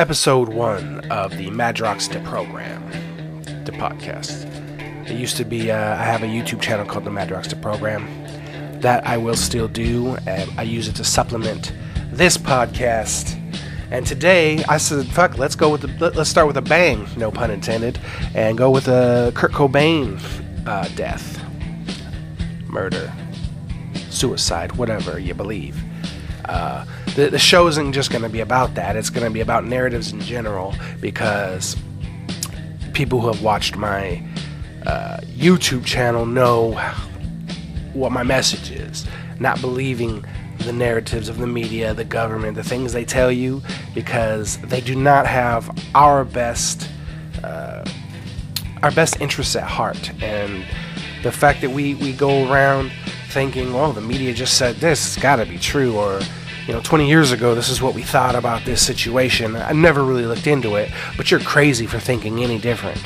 episode one of the Madroxta program, the podcast. It used to be, uh, I have a YouTube channel called the Madroxta program. That I will still do. And I use it to supplement this podcast. And today I said, fuck, let's go with the, let, us start with a bang, no pun intended, and go with a Kurt Cobain uh, death, murder, suicide, whatever you believe. Uh, the, the show isn't just going to be about that. It's going to be about narratives in general because people who have watched my uh, YouTube channel know what my message is. Not believing the narratives of the media, the government, the things they tell you, because they do not have our best, uh, our best interests at heart. And the fact that we, we go around thinking, "Oh, the media just said this, it's got to be true, or you know, 20 years ago, this is what we thought about this situation. I never really looked into it, but you're crazy for thinking any different.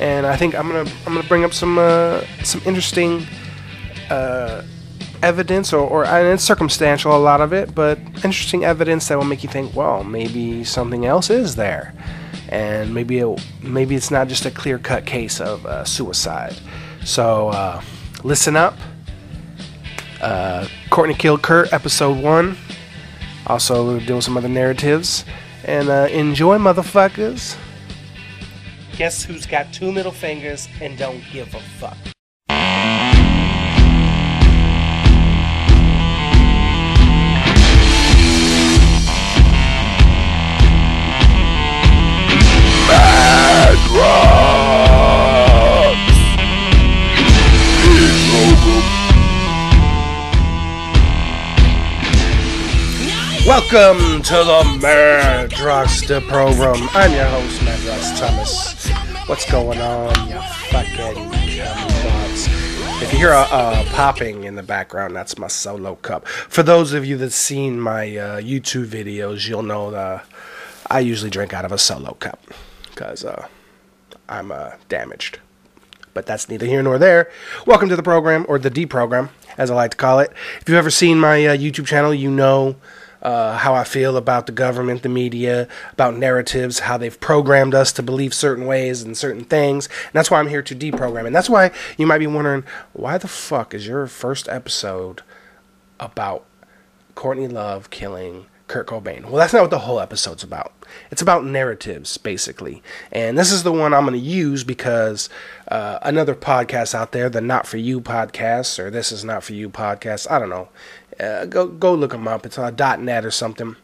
And I think I'm gonna I'm gonna bring up some uh, some interesting uh, evidence, or, or and it's circumstantial a lot of it, but interesting evidence that will make you think, well, maybe something else is there, and maybe it, maybe it's not just a clear cut case of uh, suicide. So uh, listen up. Uh, Courtney killed Kurt, episode one. Also, doing some other narratives. And uh, enjoy, motherfuckers. Guess who's got two middle fingers and don't give a fuck? Welcome to the Madroxta program. I'm your host, Madrox Thomas. What's going on, you fucking thoughts? If you hear a, popping in the background, that's my solo cup. For those of you that's seen my uh, YouTube videos, you'll know that I usually drink out of a solo cup because uh, I'm uh, damaged. But that's neither here nor there. Welcome to the program, or the D program, as I like to call it. If you've ever seen my uh, YouTube channel, you know uh, how I feel about the government, the media, about narratives, how they've programmed us to believe certain ways and certain things. And that's why I'm here to deprogram. And that's why you might be wondering why the fuck is your first episode about Courtney Love killing Kurt Cobain? Well, that's not what the whole episode's about. It's about narratives, basically. And this is the one I'm going to use because uh, another podcast out there, the Not For You podcast, or This Is Not For You podcast, I don't know. Uh, go go look them up. It's on .net or something.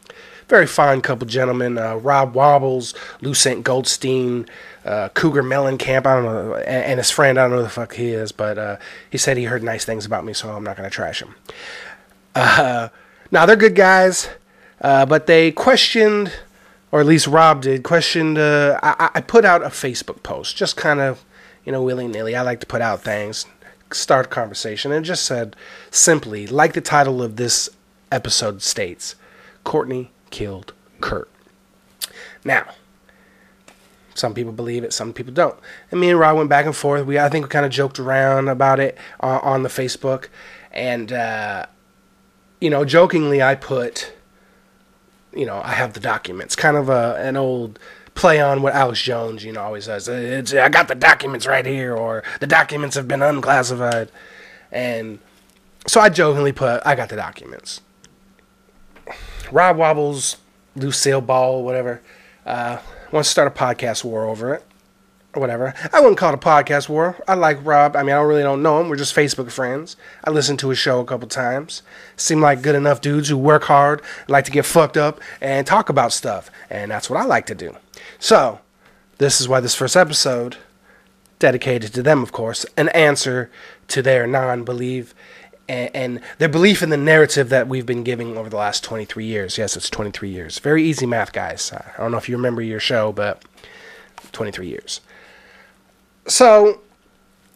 Very fine couple gentlemen. Uh, Rob Wobbles, Lucent Goldstein, uh, Cougar Mellencamp. I don't know, and, and, his friend. I don't know who the fuck he is, but uh, he said he heard nice things about me, so I'm not gonna trash him. Uh, now they're good guys, uh, but they questioned, or at least Rob did, questioned. I, I put out a Facebook post, just kind of, you know, willy nilly. I like to put out things start conversation and just said simply, like the title of this episode states, Courtney killed Kurt. Now, some people believe it, some people don't. And me and Rod went back and forth. We, I think, we kind of joked around about it on, on the Facebook, and uh, you know, jokingly, I put, you know, I have the documents, kind of a an old play on what Alex Jones, you know, always says. It's, I got the documents right here, or the documents have been unclassified. And so I jokingly put, I got the documents. Rob Wobbles, Lucille Ball, whatever, uh, wants to start a podcast war over it. Or whatever. I wouldn't call it a podcast war. I like Rob. I mean, I don't really don't know him. We're just Facebook friends. I listened to his show a couple times. Seem like good enough dudes who work hard, like to get fucked up, and talk about stuff. And that's what I like to do. So, this is why this first episode, dedicated to them, of course, an answer to their non belief and, and, their belief in the narrative that we've been giving over the last 23 years. Yes, it's 23 years. Very easy math, guys. I don't know if you remember your show, but 23 years. So,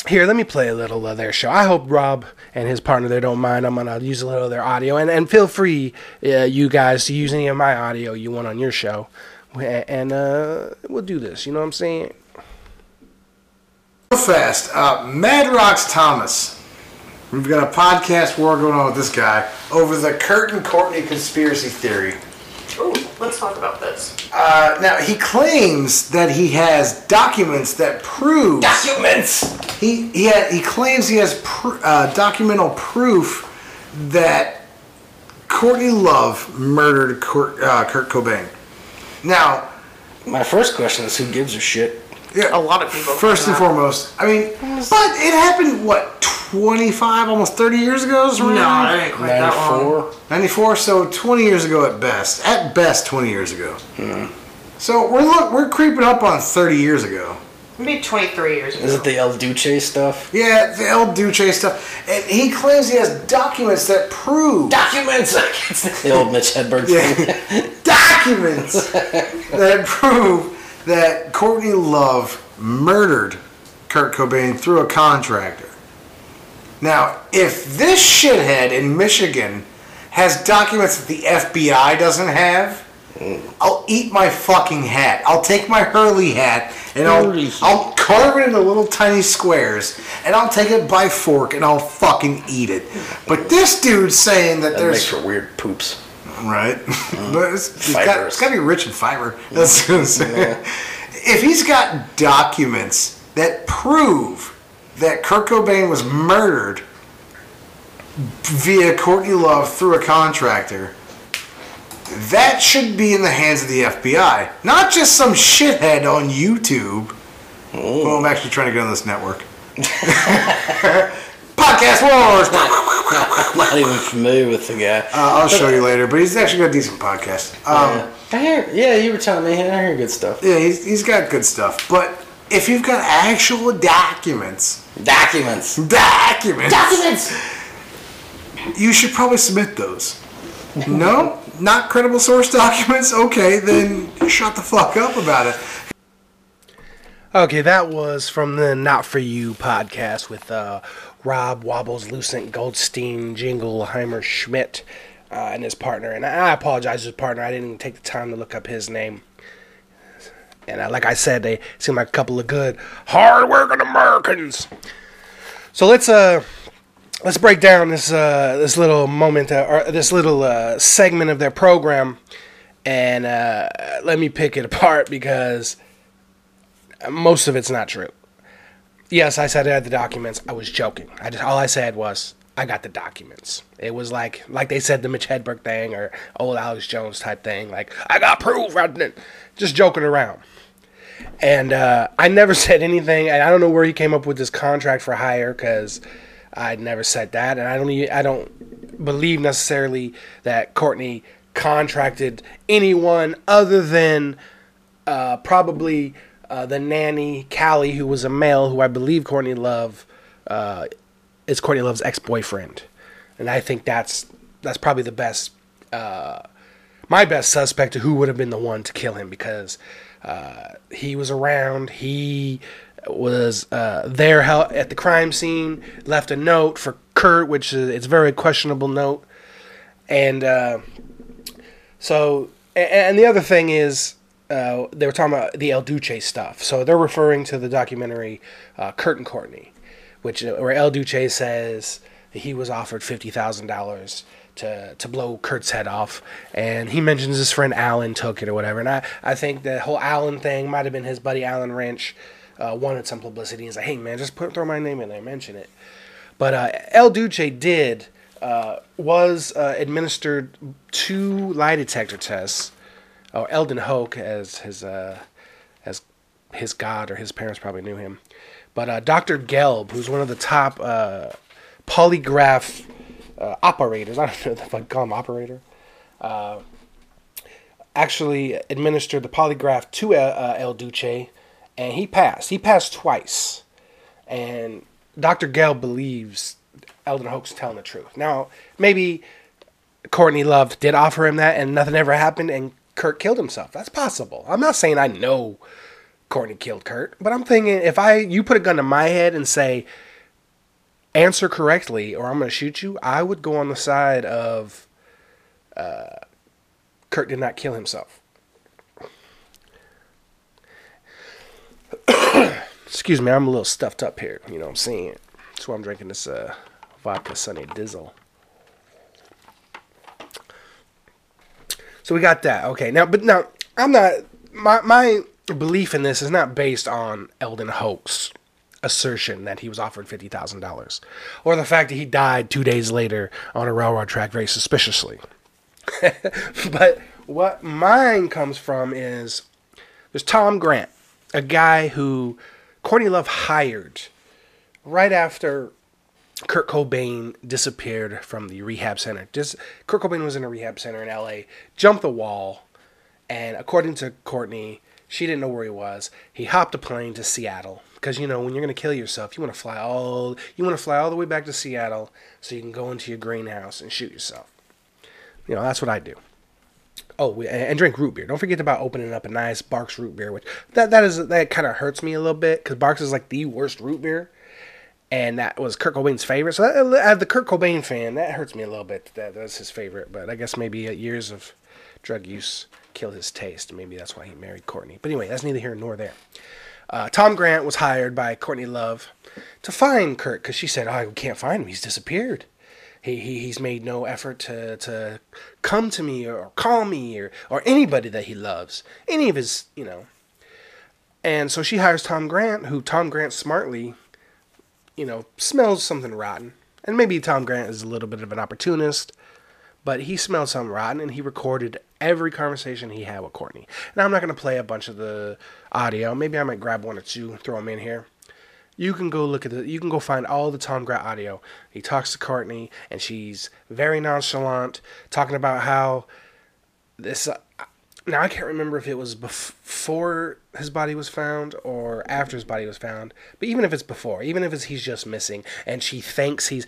here, let me play a little of their show. I hope Rob and his partner there don't mind. I'm gonna use a little of their audio, and and feel free, uh, you guys, to use any of my audio you want on your show and uh, we'll do this. You know what I'm saying? Real fast, uh, Madrox Thomas. We've got a podcast war going on with this guy over the Kurt and Courtney conspiracy theory. Ooh, let's Let's talk about this. Uh, now he claims that he has documents that prove Documents. he he, ha he claims he has pr- uh, documental proof that Courtney Love murdered Kurt, uh, Kurt Cobain. Now, My first question is who gives a shit? yeah, A lot of people First and that. foremost, I mean, but it happened what twenty five, almost thirty years ago. is No, around? it ain't quite that long. 94? 94 so 20 years ago at best at best 20 years ago hmm. so we're look we're creeping up on 30 years ago Maybe 23 years ago. Is it the El Duce stuff? yeah the El Duce stuff and he claims he has documents that prove Documents! the old Mitch Hedberg thing. yeah, documents that prove that Courtney Love murdered Kurt Cobain through a contractor now if this shithead in Michigan has documents that the FBI doesn't have I'll eat my fucking hat. I'll take my Hurley hat and I'll I'll carve it into little tiny squares and I'll take it by fork and I'll fucking eat it. But this dude's saying that That there's makes for weird poops. right, mm-hmm. but it's, it's got, it's got to be rich in fiber. Mm-hmm. That's what I'm saying. If he's got documents that prove that Kurt Cobain was murdered via Courtney Love through a contractor, that should be in the hands of the FBI, not just some shithead on YouTube. Well, I'm actually trying to get on this network. Podcast Wars. I'm not even familiar with the guy. Uh, I'll show you later, but he's actually got a decent podcast. Um, yeah. I hear, yeah, you were telling me. I hear good stuff. yeah, he's, he's got good stuff. But if you've got actual documents, Documents. documents, Documents! you should probably submit those. No, not credible source documents. Okay, then shut the fuck up about it. Okay, that was from the Not For You podcast with uh, Rob Wobbles, Lucent Goldstein, Jingleheimer Schmidt, uh, and his partner. And I apologize to his partner. I didn't take the time to look up his name. And uh, like I said, they seem like a couple of good, hard-working Americans. So let's uh let's break down this uh this little moment uh, or this little uh, segment of their program, and uh, let me pick it apart because most of it's not true. Yes, I said I had the documents. I was joking. I just all I said was I got the documents. It was like like they said the Mitch Hedberg thing or old Alex Jones type thing. Like I got proof, rather than just joking around. And uh, I never said anything. And I don't know where he came up with this contract for hire because I never said that. And I don't e- I don't believe necessarily that Courtney contracted anyone other than uh, probably uh, the nanny Cali, who was a male, who I believe Courtney Love uh, is Courtney Love's ex boyfriend, and I think that's that's probably the best, uh, my best suspect who would have been the one to kill him because uh, he was around, he was uh, there at the crime scene, left a note for Kurt, which is it's a very questionable note, and. Uh, so, and the other thing is, uh, they were talking about the El Duce stuff. So they're referring to the documentary uh, Kurt and Courtney, which uh, where El Duce says he was offered fifty thousand dollars to to blow Kurt's head off, and he mentions his friend Alan took it or whatever. And I I think the whole Alan thing might have been his buddy Alan Wrench uh, wanted some publicity. He's like, hey man, just put throw my name in there, mention it. But uh, El Duce did uh, was uh, administered two lie detector tests, or Eldon Hoke as his uh, as his god or his parents probably knew him. But uh, Dr. Gelb, who's one of the top polygraph operators, I don't know if I call him operator, actually administered the polygraph to uh, El Duce, and he passed. He passed twice, and Dr. Gelb believes Eldon Hoke's telling the truth. Now, maybe Courtney Love did offer him that, and nothing ever happened, and Kurt killed himself. That's possible. I'm not saying I know Courtney killed Kurt, but I'm thinking if I you put a gun to my head and say answer correctly or I'm going to shoot you, I would go on the side of uh, Kurt did not kill himself. Excuse me, I'm a little stuffed up here. You know what I'm saying? That's why I'm drinking this uh, vodka Sunny Dizzle. So we got that. Okay. Now, but now I'm not my my belief in this is not based on Eldon Hoke's assertion that he was offered fifty thousand dollars, or the fact that he died two days later on a railroad track very suspiciously. but what mine comes from is there's Tom Grant, a guy who Courtney Love hired right after Kurt Cobain disappeared from the rehab center. Just Kurt Cobain was in a rehab center in LA, jumped the wall, and according to Courtney, she didn't know where he was. He hopped a plane to Seattle because you know when you're gonna kill yourself, you want to fly all you want to fly all the way back to Seattle so you can go into your greenhouse and shoot yourself. You know that's what I do. Oh, and drink root beer. Don't forget about opening up a nice Barq's root beer, which that that is that kind of hurts me a little bit because Barq's is like the worst root beer, and that was Kurt Cobain's favorite. So that, as the Kurt Cobain fan, that hurts me a little bit. That that's his favorite, but I guess maybe uh, years of drug use killed his taste. Maybe that's why he married Courtney. But anyway, that's neither here nor there. Uh, Tom Grant was hired by Courtney Love to find Kurt because she said, "Oh, I can't find him. He's disappeared. He, he he's made no effort to to come to me or call me or or anybody that he loves, any of his you know." And so she hires Tom Grant, who Tom Grant smartly, you know, smells something rotten. And maybe Tom Grant is a little bit of an opportunist, but he smelled something rotten and he recorded every conversation he had with Courtney. Now I'm not going to play a bunch of the audio. Maybe I might grab one or two, throw them in here. You can go look at the. You can go find all the Tom Grant audio. He talks to Courtney, and she's very nonchalant, talking about how this. Uh, now I can't remember if it was before his body was found or after his body was found. But even if it's before, even if it's he's just missing, and she thinks he's,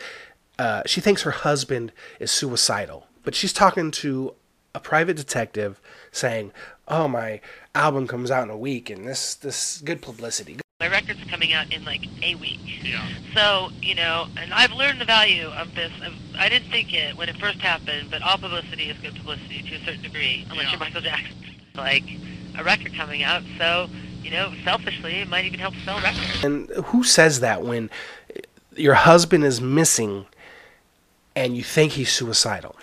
uh, she thinks her husband is suicidal. But she's talking to a private detective, saying, "Oh, my album comes out in a week, and this this good publicity." My record's coming out in like a week. Yeah. So, you know, and I've learned the value of this. I've, didn't think it when it first happened, but all publicity is good publicity to a certain degree, unless Yeah. you're Michael Jackson. Like, a record coming out, so, you know, selfishly, it might even help sell records. And who says that when your husband is missing and you think he's suicidal?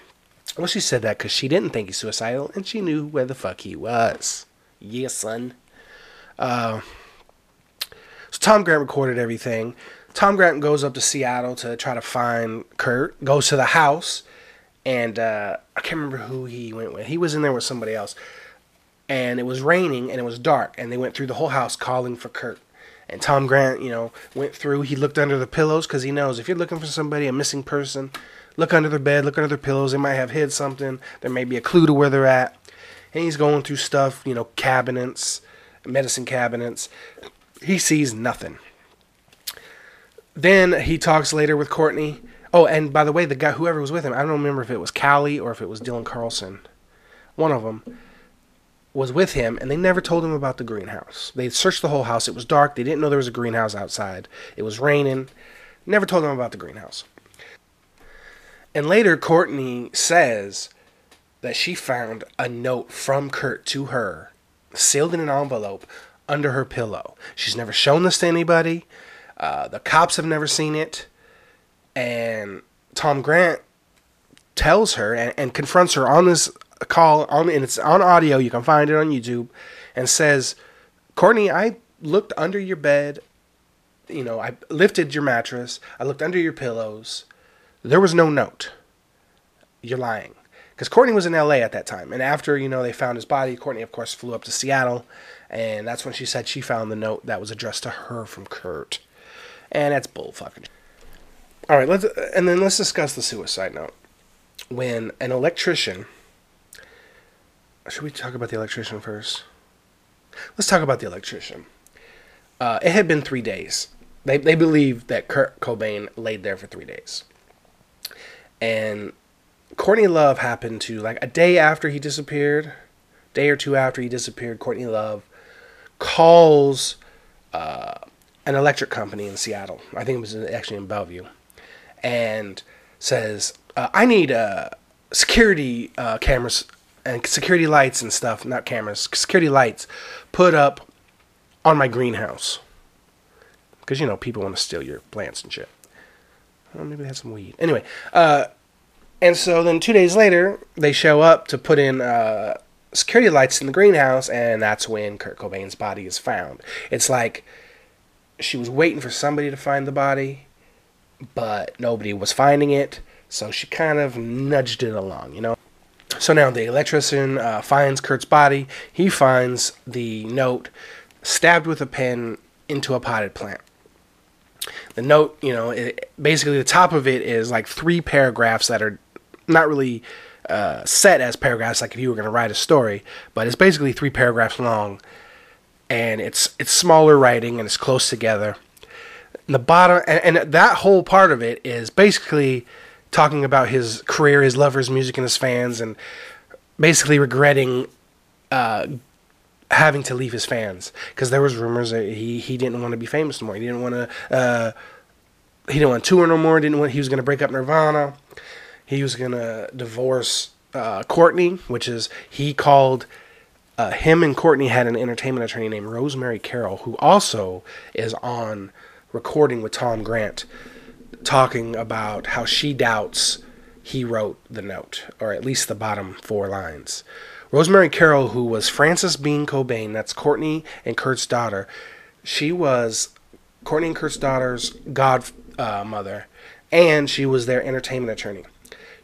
Well, she said that because she didn't think he's suicidal and she knew where the fuck he was. Yeah, son. Uh, so Tom Grant recorded everything. Tom Grant goes up to Seattle to try to find Kurt, goes to the house, and uh, I can't remember who he went with. He was in there with somebody else. And it was raining and it was dark, and they went through the whole house calling for Kurt. And Tom Grant, you know, went through. He looked under the pillows because he knows if you're looking for somebody, a missing person, look under their bed, look under their pillows. They might have hid something. There may be a clue to where they're at. And he's going through stuff, you know, cabinets, medicine cabinets. He sees nothing. Then he talks later with Courtney. Oh, and by the way, the guy, whoever was with him, I don't remember if it was Cali or if it was Dylan Carlson. One of them was with him, and they never told him about the greenhouse. They searched the whole house. It was dark. They didn't know there was a greenhouse outside. It was raining. Never told him about the greenhouse. And later, Courtney says that she found a note from Kurt to her, sealed in an envelope, under her pillow. She's never shown this to anybody. Uh, the cops have never seen it. And Tom Grant tells her and, and confronts her on this call on and it's on audio. You can find it on youtube. And says courtney i looked under your bed. You know i lifted your mattress. I looked under your pillows. There was no note. You're lying because courtney was in la at that time and after you know they found his body courtney of course flew up to seattle and that's when she said she found the note that was addressed to her from kurt and that's bull fucking all right let's and then let's discuss the suicide note when an electrician should we talk about the electrician first? Let's talk about the electrician. Uh, it had been three days. They they believe that Kurt Cobain laid there for three days, and Courtney Love happened to like a day after he disappeared, day or two after he disappeared. Courtney Love calls uh, an electric company in Seattle. I think it was actually in Bellevue, and says, uh, "I need uh, security uh, cameras and security lights and stuff, not cameras, security lights put up on my greenhouse. Because, you know, people want to steal your plants and shit. Well, maybe they have some weed. Anyway, uh, And so then two days later, they show up to put in uh, security lights in the greenhouse, and that's when Kurt Cobain's body is found. It's like she was waiting for somebody to find the body, but nobody was finding it, so she kind of nudged it along, you know? So now the electrician uh, finds Kurt's body. He finds the note stabbed with a pen into a potted plant. The note, you know, it, basically the top of it is like three paragraphs that are not really uh, set as paragraphs, like if you were going to write a story, but it's basically three paragraphs long, and it's it's smaller writing and it's close together. And the bottom, and, and that whole part of it is basically talking about his career, his lovers, music, and his fans, and basically regretting uh, having to leave his fans because there was rumors that he he didn't want to be famous anymore. He didn't want to. Uh, he didn't want to tour no more. Didn't want. He was going to break up Nirvana. He was to divorce uh, Courtney, which is he called. Uh, him and Courtney had an entertainment attorney named Rosemary Carroll, who also is on recording with Tom Grant, talking about how she doubts he wrote the note, or at least the bottom four lines. Rosemary Carroll, who was Frances Bean Cobain, that's Courtney and Kurt's daughter, she was Courtney and Kurt's daughter's godmother, uh, and she was their entertainment attorney.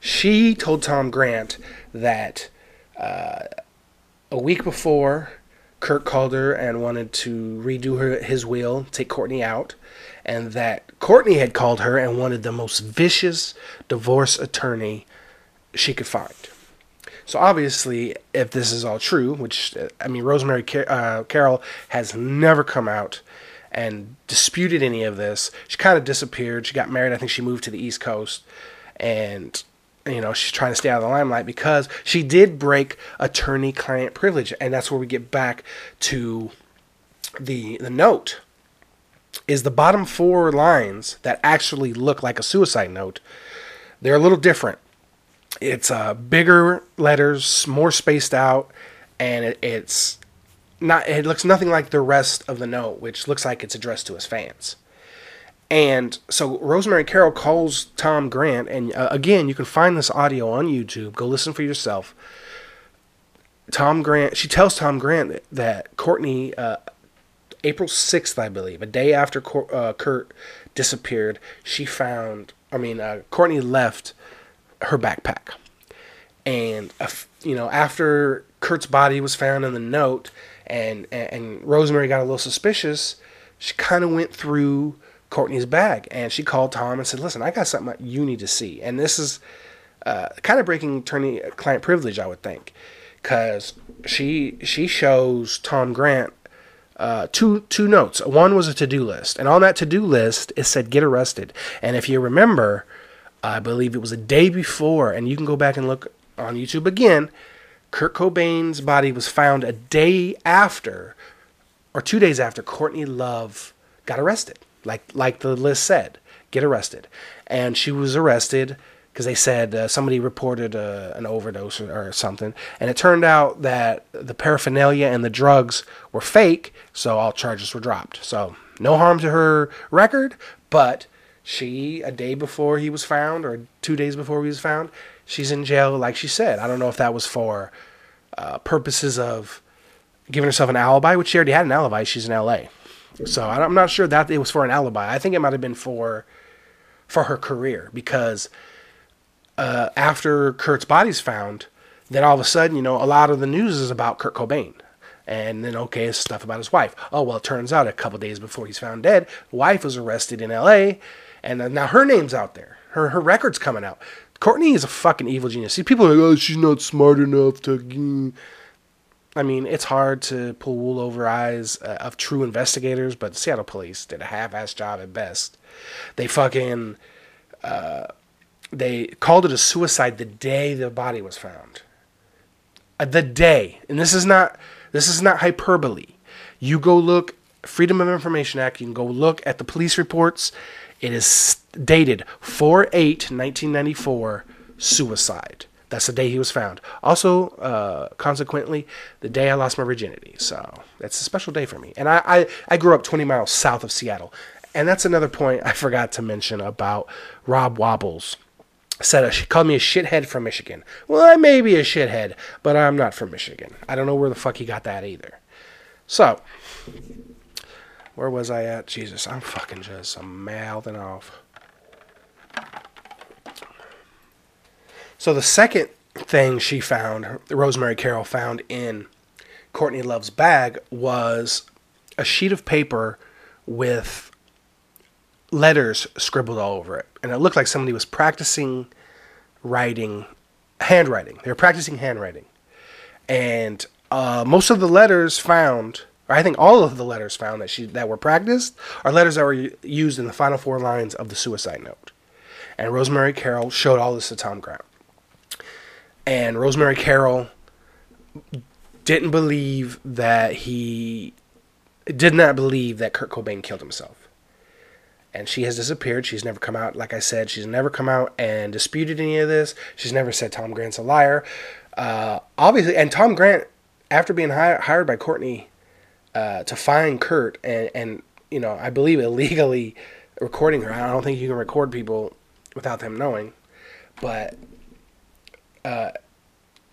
She told Tom Grant that uh, a week before, Kirk called her and wanted to redo her his will, take Courtney out, and that Courtney had called her and wanted the most vicious divorce attorney she could find. So obviously, if this is all true, which I mean, Rosemary Car- uh, Carroll has never come out and disputed any of this. She kind of disappeared. She got married. I think she moved to the East Coast, and you know she's trying to stay out of the limelight because she did break attorney-client privilege, and that's where we get back to the the note. Is the bottom four lines that actually look like a suicide note? They're a little different it's uh, bigger letters, more spaced out, and it, it's not. It looks nothing like the rest of the note, which looks like it's addressed to his fans. And so Rosemary Carroll calls Tom Grant, and uh, again, you can find this audio on YouTube. Go listen for yourself. Tom Grant, she tells Tom Grant that, that Courtney, uh, April 6th, I believe, a day after uh, Kurt disappeared, she found, I mean, uh, Courtney left her backpack. And you know, after Kurt's body was found in the note, and and Rosemary got a little suspicious, she kind of went through Courtney's bag, and she called Tom and said, "Listen, I got something you need to see." And this is uh, kind of breaking attorney client privilege, I would think, because she she shows Tom Grant uh, two two notes. One was a to do list, and on that to do list it said "get arrested." And if you remember, I believe it was a day before, and you can go back and look on YouTube again. Kurt Cobain's body was found a day after, or two days after, Courtney Love got arrested. Like like the list said, get arrested, and she was arrested because they said uh, somebody reported uh, an overdose or, or, something, and it turned out that the paraphernalia and the drugs were fake, so all charges were dropped. So no harm to her record, but she, a day before he was found, or two days before he was found, she's in jail, like she said. I don't know if that was for uh, purposes of giving herself an alibi, which she already had an alibi. She's in L.A., so I'm not sure that it was for an alibi. I think it might have been for for her career because uh, after Kurt's body's found, then all of a sudden, you know, a lot of the news is about Kurt Cobain. And then, okay, stuff about his wife. Oh, well, it turns out a couple days before he's found dead, wife was arrested in LA and now her name's out there. Her her record's coming out. Courtney is a fucking evil genius. See, people are like, oh, she's not smart enough to. I mean, it's hard to pull wool over eyes uh, of true investigators, but Seattle police did a half-ass job at best. They fucking, uh, they called it a suicide the day the body was found. Uh, the day, and this is not, this is not hyperbole. You go look, Freedom of Information Act. You can go look at the police reports it is dated 4 8 1994, suicide. That's the day he was found. Also, uh, consequently, the day I lost my virginity. So that's a special day for me. And I, I, I grew up 20 miles south of Seattle. And that's another point I forgot to mention about Rob Wobbles. said uh, she called me a shithead from Michigan. Well, I may be a shithead, but I'm not from Michigan. I don't know where the fuck he got that either. So, where was I at? Jesus, I'm fucking just mouthing off. So the second thing she found, Rosemary Carroll found in Courtney Love's bag was a sheet of paper with letters scribbled all over it. And it looked like somebody was practicing writing, handwriting. They were practicing handwriting. And uh, most of the letters found, or I think all of the letters found that she that were practiced, are letters that were used in the final four lines of the suicide note. And Rosemary Carroll showed all this to Tom Grant. And Rosemary Carroll didn't believe that he did not believe that Kurt Cobain killed himself. And she has disappeared. She's never come out, like I said, she's never come out and disputed any of this. She's never said Tom Grant's a liar. Uh, obviously, and Tom Grant, after being hi- hired by Courtney uh, to find Kurt and, and, you know, I believe illegally recording her, I don't think you can record people without them knowing. But uh,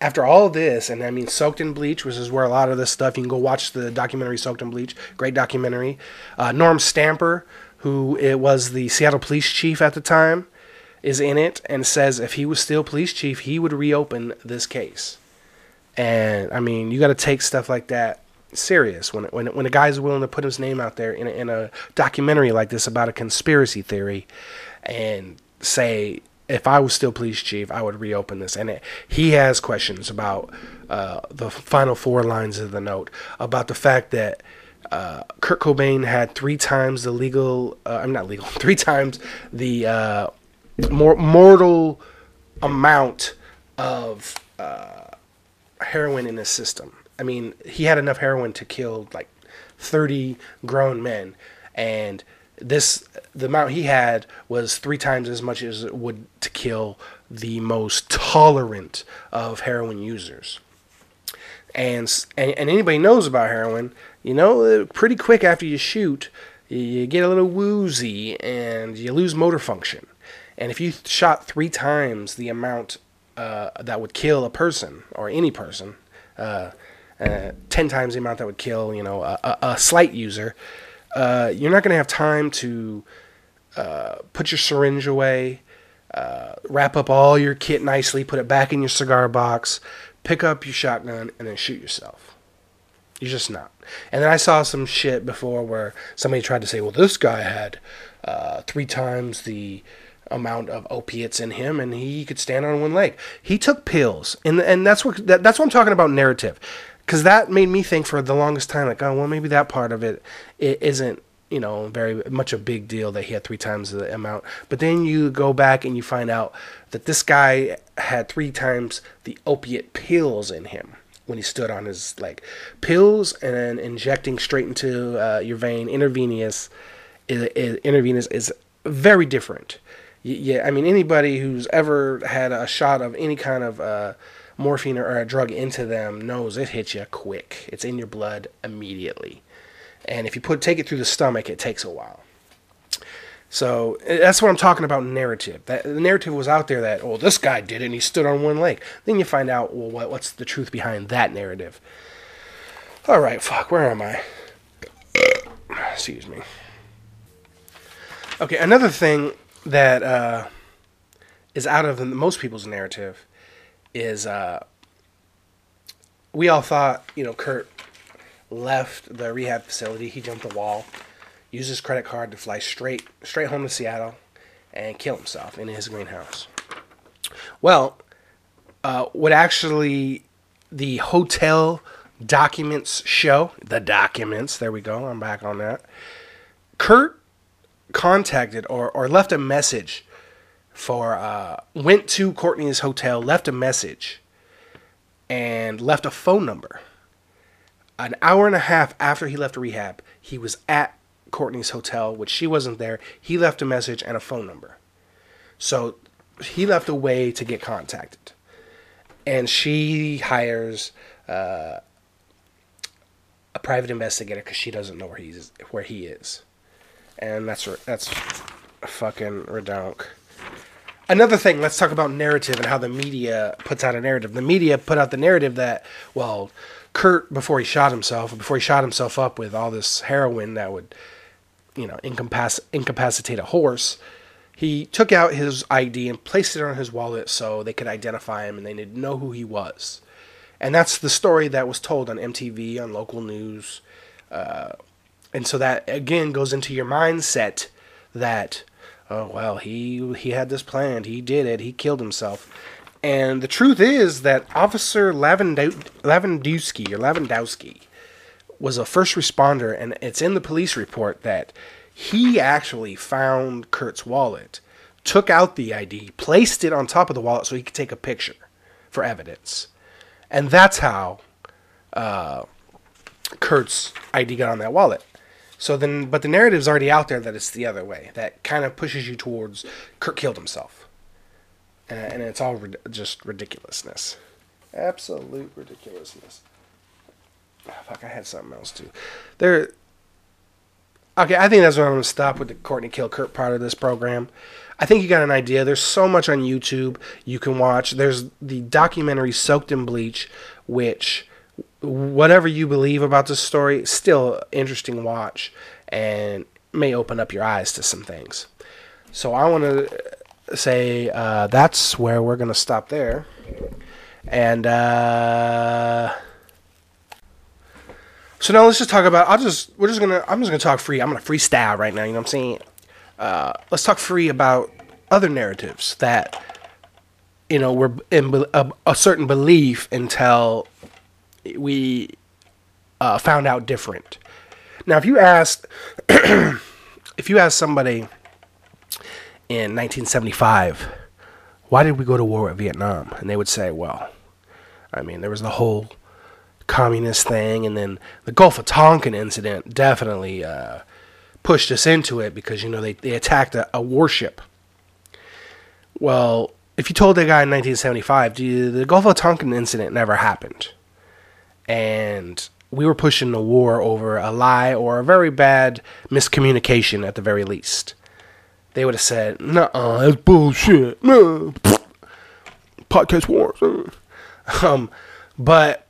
after all this, and I mean, Soaked in Bleach, which is where a lot of this stuff, you can go watch the documentary Soaked in Bleach, great documentary. Uh, Norm Stamper, who it was the Seattle police chief at the time, is in it and says if he was still police chief, he would reopen this case. And I mean, you got to take stuff like that serious when when when a guy's willing to put his name out there in a, in a documentary like this about a conspiracy theory, and say if I was still police chief, I would reopen this. And it, he has questions about uh, the final four lines of the note, about the fact that uh, Kurt Cobain had three times the legal, uh, I'm not legal, three times the uh, more mortal amount of uh, heroin in his system. I mean, he had enough heroin to kill like 30 grown men. And this the amount he had was three times as much as it would to kill the most tolerant of heroin users. And, and and anybody knows about heroin, you know, uh, pretty quick after you shoot, you get a little woozy and you lose motor function. And if you shot three times the amount uh, that would kill a person or any person, uh, uh, ten times the amount that would kill, you know, a, a, a slight user, uh, you're not going to have time to uh, put your syringe away, uh, wrap up all your kit nicely, put it back in your cigar box, pick up your shotgun, and then shoot yourself. You're just not. And then I saw some shit before where somebody tried to say, well, this guy had uh, three times the amount of opiates in him and he could stand on one leg. He took pills. And and that's what that, that's what I'm talking about narrative because that made me think for the longest time, like, oh, well, maybe that part of it, it isn't, you know, very much a big deal that he had three times the amount. But then you go back and you find out that this guy had three times the opiate pills in him when he stood on his leg. Pills and then injecting straight into uh, your vein, intravenous, is, is, intravenous is very different. Yeah, I mean, anybody who's ever had a shot of any kind of uh, morphine or a drug into them knows it hits you quick. It's in your blood immediately. And if you put take it through the stomach, it takes a while. So that's what I'm talking about narrative. That the narrative was out there that, oh, this guy did it and he stood on one leg. Then you find out, well, what, what's the truth behind that narrative? All right, fuck, where am I? Excuse me. Okay, another thing that uh, is out of most people's narrative is uh, we all thought, you know, Kurt left the rehab facility. He jumped the wall, used his credit card to fly straight straight home to Seattle, and kill himself in his greenhouse. Well, uh, what actually the hotel documents show, the documents, there we go, I'm back on that. Kurt contacted or, or left a message for uh, went to Courtney's hotel, left a message, and left a phone number. An hour and a half after he left rehab, he was at Courtney's hotel, which she wasn't there. He left a message and a phone number. So he left a way to get contacted. And she hires uh, a private investigator because she doesn't know where he's where he is, and that's that's fucking redonk. Another thing, let's talk about narrative and how the media puts out a narrative. The media put out the narrative that, well, Kurt, before he shot himself, before he shot himself up with all this heroin that would, you know, incapac- incapacitate a horse, he took out his ID and placed it on his wallet so they could identify him and they didn't know who he was. And that's the story that was told on MTV, on local news. Uh, and so that, again, goes into your mindset that oh well he he had this planned. He did it. He killed himself. And the truth is that officer Lavendow- lavandowski or lavandowski was a first responder and it's in the police report that he actually found kurt's wallet took out the id placed it on top of the wallet so he could take a picture for evidence. And that's how uh, kurt's id got on that wallet so then, but the narrative's already out there that it's the other way. That kind of pushes you towards Kurt killed himself, uh, and it's all rid- just ridiculousness, absolute ridiculousness. Oh, fuck, I had something else too. There. Okay, I think that's where I'm gonna stop with the Courtney Kill Kurt part of this program. I think you got an idea. There's so much on YouTube you can watch. There's the documentary Soaked in Bleach, which whatever you believe about this story, still interesting watch and may open up your eyes to some things. So I want to say uh, that's where we're going to stop there. And uh, so now let's just talk about. I'll just we're just gonna. I'm just gonna talk free. I'm gonna freestyle right now. You know what I'm saying? Uh, let's talk free about other narratives that you know were in a, a certain belief until we uh, found out different. Now, if you asked, if you asked somebody in 1975, why did we go to war with Vietnam? And they would say, well, I mean, there was the whole communist thing, and then the Gulf of Tonkin incident definitely uh, pushed us into it because, you know, they, they attacked a, a warship. Well, if you told that guy in 1975, the Gulf of Tonkin incident never happened and we were pushing the war over a lie or a very bad miscommunication at the very least. They would have said, "No, that's bullshit." Podcast wars. Um, but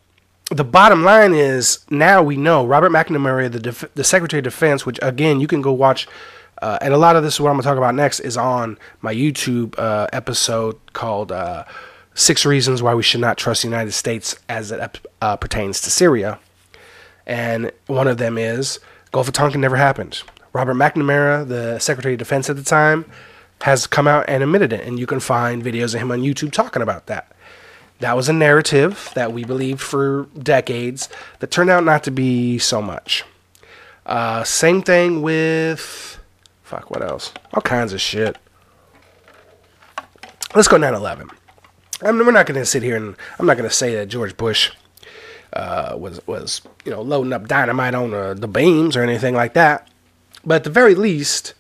the bottom line is now we know Robert McNamara, the def- the Secretary of Defense, which again you can go watch. Uh, and a lot of this is what I'm gonna talk about next is on my YouTube uh, episode called uh, Six Reasons Why We Should Not Trust the United States as it uh, pertains to Syria. And one of them is Gulf of Tonkin never happened. Robert McNamara, the Secretary of Defense at the time, has come out and admitted it. And you can find videos of him on YouTube talking about that. That was a narrative that we believed for decades that turned out not to be so much. Uh, same thing with. Fuck, what else? All kinds of shit. Let's go 9 11. I mean, we're not going to sit here and I'm not going to say that George Bush uh, was was you know loading up dynamite on the, the beams or anything like that. But at the very least,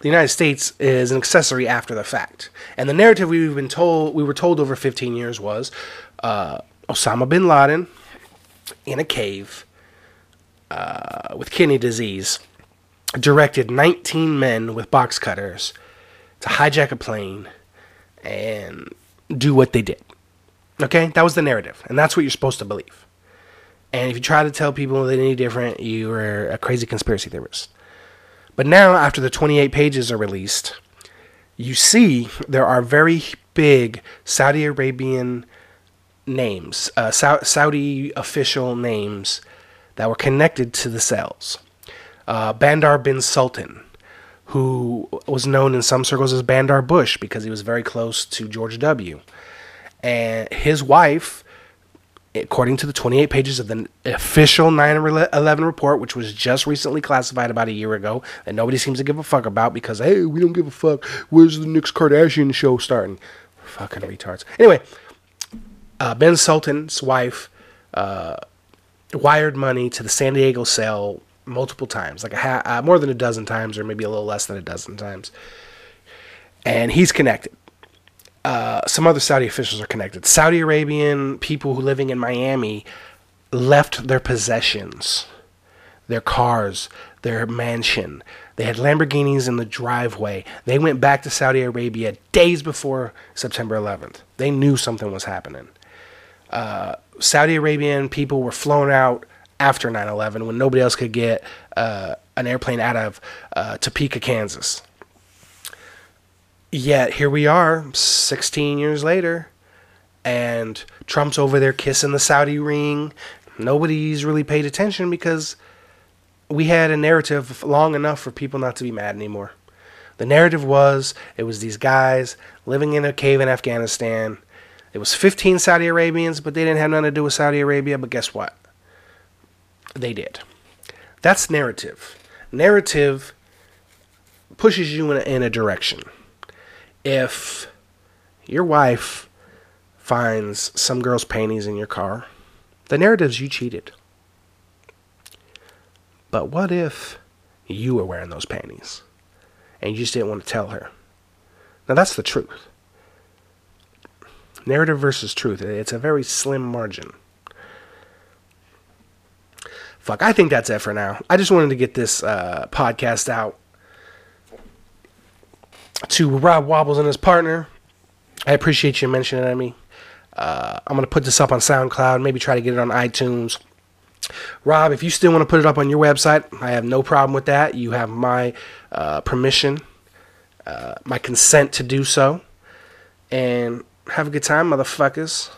the United States is an accessory after the fact. And the narrative we've been told we were told over 15 years was uh, Osama bin Laden in a cave uh, with kidney disease directed 19 men with box cutters to hijack a plane and do what they did. Okay? That was the narrative. And that's what you're supposed to believe. And if you try to tell people that any different, you are a crazy conspiracy theorist. But now, after the 28 pages are released, you see there are very big Saudi Arabian names, uh, Saudi official names that were connected to the cells. Uh, Bandar bin Sultan, who was known in some circles as Bandar Bush because he was very close to George W. And his wife, according to the 28 pages of the official 9 11 report, which was just recently classified about a year ago, and nobody seems to give a fuck about because, hey, we don't give a fuck. Where's the next Kardashian show starting? Fucking retards. Anyway, uh, bin Sultan's wife uh, wired money to the San Diego cell multiple times, like a ha- uh, more than a dozen times, or maybe a little less than a dozen times. And he's connected. Uh, some other Saudi officials are connected. Saudi Arabian people who living in Miami left their possessions, their cars, their mansion, They had Lamborghinis in the driveway. They went back to Saudi Arabia days before September 11th. They knew something was happening. Uh, Saudi Arabian people were flown out after 9 11 when nobody else could get uh, an airplane out of uh, Topeka, Kansas. Yet here we are, 16 years later, and Trump's over there kissing the Saudi ring. Nobody's really paid attention because we had a narrative long enough for people not to be mad anymore. The narrative was it was these guys living in a cave in Afghanistan. It was 15 Saudi Arabians, but they didn't have nothing to do with Saudi Arabia. But guess what? They did. That's narrative. Narrative pushes you in a, in a direction. If your wife finds some girl's panties in your car, the narrative's you cheated. But what if you were wearing those panties and you just didn't want to tell her? Now that's the truth. Narrative versus truth. It's a very slim margin fuck, I think that's it for now. I just wanted to get this uh, podcast out to Rob Wobbles and his partner. I appreciate you mentioning it to me. Uh, I'm going to put this up on SoundCloud, maybe try to get it on iTunes. Rob, if you still want to put it up on your website, I have no problem with that. You have my uh, permission, uh, my consent to do so. And have a good time, motherfuckers.